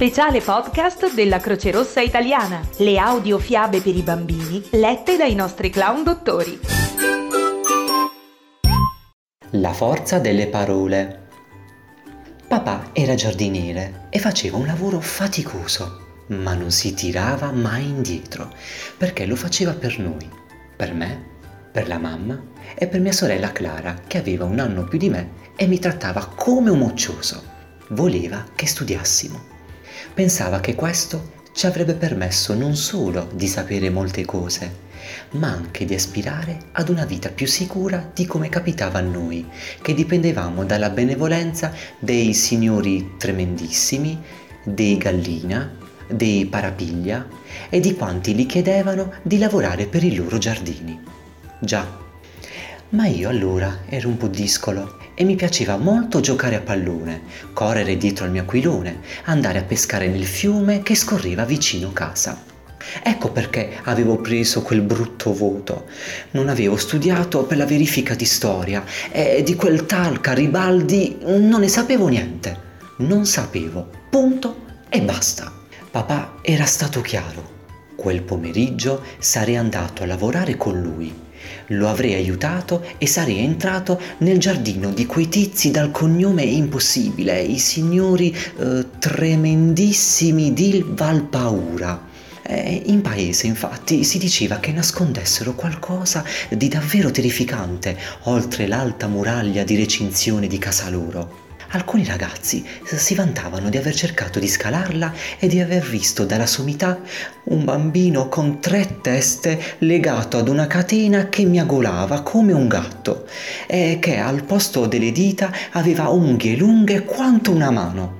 speciale podcast della Croce Rossa Italiana. Le audiofiabe per i bambini lette dai nostri clown dottori. La forza delle parole. Papà era giardiniere e faceva un lavoro faticoso, ma non si tirava mai indietro, perché lo faceva per noi, per me, per la mamma e per mia sorella Clara, che aveva un anno più di me e mi trattava come un moccioso. Voleva che studiassimo. Pensava che questo ci avrebbe permesso non solo di sapere molte cose, ma anche di aspirare ad una vita più sicura di come capitava a noi, che dipendevamo dalla benevolenza dei signori tremendissimi, dei Gallina, dei Parapiglia e di quanti gli chiedevano di lavorare per i loro giardini. Già, ma io allora ero un po' discolo e mi piaceva molto giocare a pallone, correre dietro al mio aquilone, andare a pescare nel fiume che scorreva vicino casa. Ecco perché avevo preso quel brutto voto. Non avevo studiato per la verifica di storia e di quel tal Garibaldi non ne sapevo niente. Non sapevo. Punto e basta. Papà era stato chiaro. Quel pomeriggio sarei andato a lavorare con lui lo avrei aiutato e sarei entrato nel giardino di quei tizi dal cognome impossibile, i signori eh, tremendissimi di Valpaura. Eh, in paese, infatti, si diceva che nascondessero qualcosa di davvero terrificante oltre l'alta muraglia di recinzione di casa loro. Alcuni ragazzi si vantavano di aver cercato di scalarla e di aver visto dalla sommità un bambino con tre teste legato ad una catena che miagolava come un gatto e che al posto delle dita aveva unghie lunghe quanto una mano.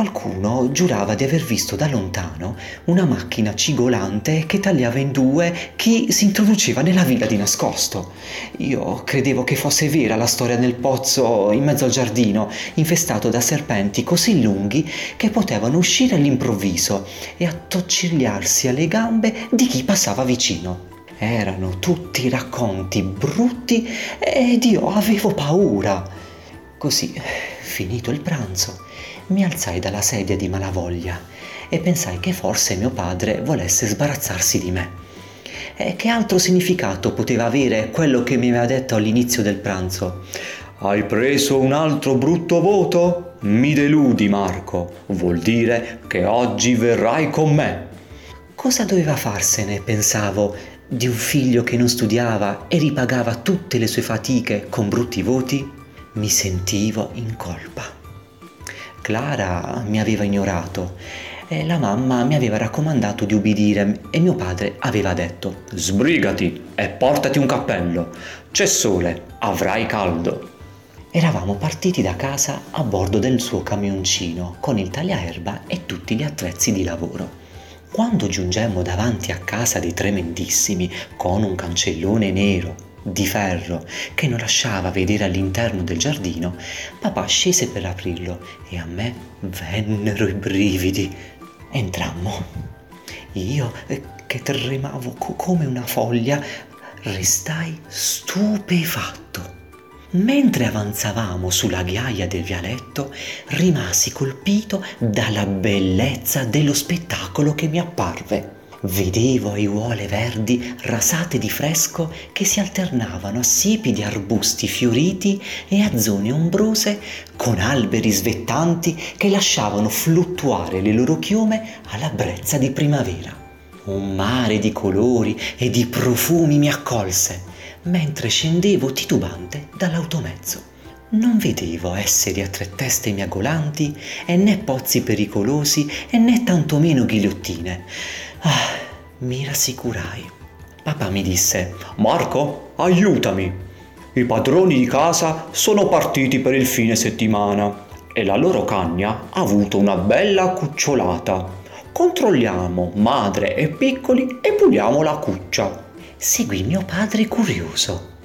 Qualcuno giurava di aver visto da lontano una macchina cigolante che tagliava in due chi si introduceva nella villa di nascosto. Io credevo che fosse vera la storia del pozzo in mezzo al giardino, infestato da serpenti così lunghi che potevano uscire all'improvviso e attoccigliarsi alle gambe di chi passava vicino. Erano tutti racconti brutti ed io avevo paura. Così, finito il pranzo, mi alzai dalla sedia di malavoglia e pensai che forse mio padre volesse sbarazzarsi di me. E che altro significato poteva avere quello che mi aveva detto all'inizio del pranzo? Hai preso un altro brutto voto? Mi deludi, Marco. Vuol dire che oggi verrai con me. Cosa doveva farsene, pensavo, di un figlio che non studiava e ripagava tutte le sue fatiche con brutti voti? Mi sentivo in colpa. Clara mi aveva ignorato e la mamma mi aveva raccomandato di ubbidire e mio padre aveva detto Sbrigati e portati un cappello. C'è sole, avrai caldo. Eravamo partiti da casa a bordo del suo camioncino con il tagliaerba e tutti gli attrezzi di lavoro. Quando giungemmo davanti a casa dei tremendissimi con un cancellone nero di ferro che non lasciava vedere all'interno del giardino, papà scese per aprirlo e a me vennero i brividi. Entrammo. Io, eh, che tremavo come una foglia, restai stupefatto. Mentre avanzavamo sulla ghiaia del vialetto, rimasi colpito dalla bellezza dello spettacolo che mi apparve. Vedevo aiuole verdi rasate di fresco che si alternavano a siepi di arbusti fioriti e a zone ombrose con alberi svettanti che lasciavano fluttuare le loro chiome alla brezza di primavera. Un mare di colori e di profumi mi accolse mentre scendevo titubante dall'automezzo. Non vedevo esseri a tre teste miagolanti e né pozzi pericolosi e né tantomeno ghigliottine. Ah, mi rassicurai. Papà mi disse, Marco, aiutami. I padroni di casa sono partiti per il fine settimana e la loro cagna ha avuto una bella cucciolata. Controlliamo madre e piccoli e puliamo la cuccia. Seguì mio padre curioso.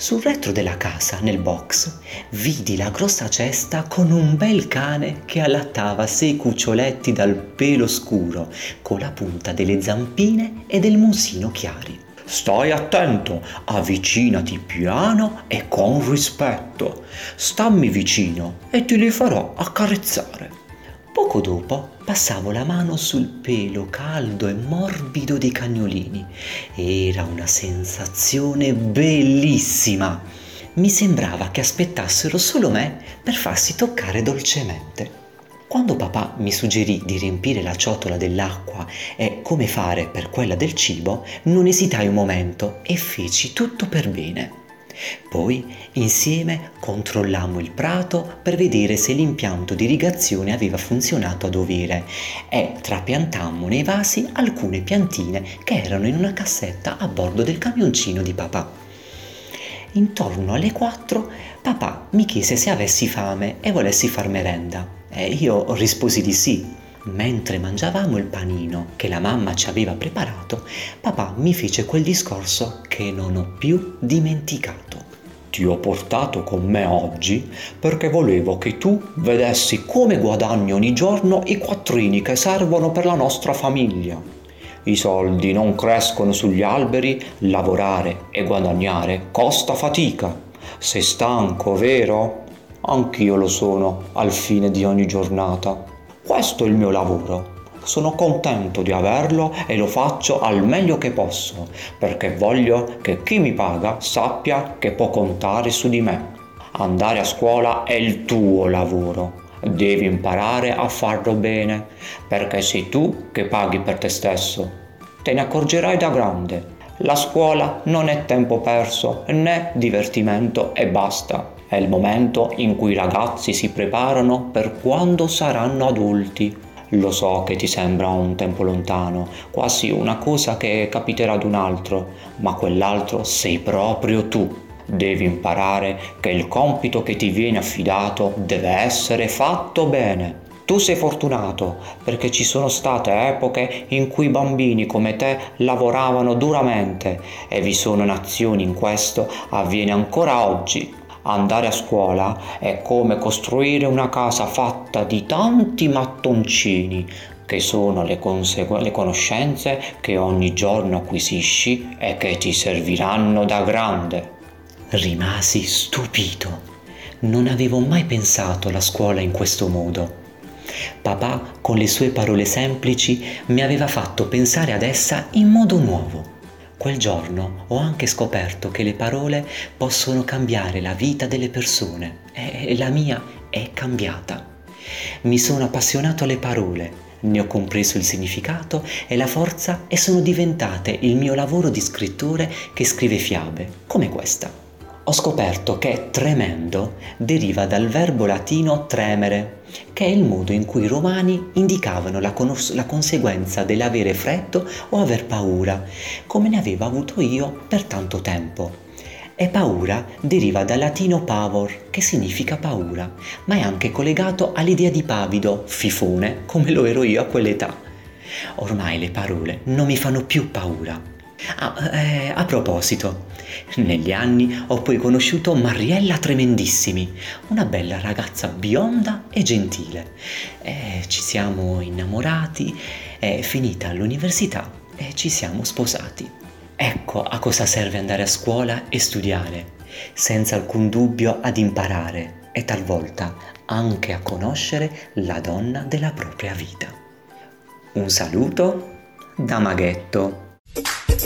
Sul retro della casa, nel box, vidi la grossa cesta con un bel cane che allattava sei cuccioletti dal pelo scuro, con la punta delle zampine e del musino chiari. Stai attento, avvicinati piano e con rispetto. Stammi vicino e ti li farò accarezzare. Poco dopo passavo la mano sul pelo caldo e morbido dei cagnolini. Era una sensazione bellissima. Mi sembrava che aspettassero solo me per farsi toccare dolcemente. Quando papà mi suggerì di riempire la ciotola dell'acqua e come fare per quella del cibo, non esitai un momento e feci tutto per bene. Poi insieme controllammo il prato per vedere se l'impianto di irrigazione aveva funzionato a dovere e trapiantammo nei vasi alcune piantine che erano in una cassetta a bordo del camioncino di papà. Intorno alle 4 papà mi chiese se avessi fame e volessi far merenda. E io risposi di sì. Mentre mangiavamo il panino che la mamma ci aveva preparato, papà mi fece quel discorso che non ho più dimenticato. Ti ho portato con me oggi perché volevo che tu vedessi come guadagni ogni giorno i quattrini che servono per la nostra famiglia. I soldi non crescono sugli alberi, lavorare e guadagnare costa fatica. Sei stanco, vero? Anch'io lo sono al fine di ogni giornata. Questo è il mio lavoro. Sono contento di averlo e lo faccio al meglio che posso, perché voglio che chi mi paga sappia che può contare su di me. Andare a scuola è il tuo lavoro. Devi imparare a farlo bene, perché sei tu che paghi per te stesso. Te ne accorgerai da grande. La scuola non è tempo perso né divertimento e basta. È il momento in cui i ragazzi si preparano per quando saranno adulti. Lo so che ti sembra un tempo lontano, quasi una cosa che capiterà ad un altro, ma quell'altro sei proprio tu. Devi imparare che il compito che ti viene affidato deve essere fatto bene. Tu sei fortunato perché ci sono state epoche in cui bambini come te lavoravano duramente e vi sono nazioni in questo avviene ancora oggi andare a scuola è come costruire una casa fatta di tanti mattoncini che sono le, consegu- le conoscenze che ogni giorno acquisisci e che ti serviranno da grande. Rimasi stupito. Non avevo mai pensato alla scuola in questo modo. Papà, con le sue parole semplici, mi aveva fatto pensare ad essa in modo nuovo. Quel giorno ho anche scoperto che le parole possono cambiare la vita delle persone e la mia è cambiata. Mi sono appassionato alle parole, ne ho compreso il significato e la forza e sono diventate il mio lavoro di scrittore che scrive fiabe, come questa ho scoperto che tremendo deriva dal verbo latino tremere, che è il modo in cui i romani indicavano la, conos- la conseguenza dell'avere freddo o aver paura, come ne avevo avuto io per tanto tempo. E paura deriva dal latino pavor, che significa paura, ma è anche collegato all'idea di pavido, fifone, come lo ero io a quell'età. Ormai le parole non mi fanno più paura, Ah, eh, a proposito, negli anni ho poi conosciuto Mariella Tremendissimi, una bella ragazza bionda e gentile. Eh, ci siamo innamorati, è finita l'università e ci siamo sposati. Ecco a cosa serve andare a scuola e studiare, senza alcun dubbio ad imparare e talvolta anche a conoscere la donna della propria vita. Un saluto da Maghetto.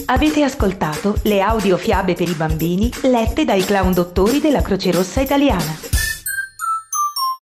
Avete ascoltato le audiofiabe per i bambini lette dai clown dottori della Croce Rossa Italiana.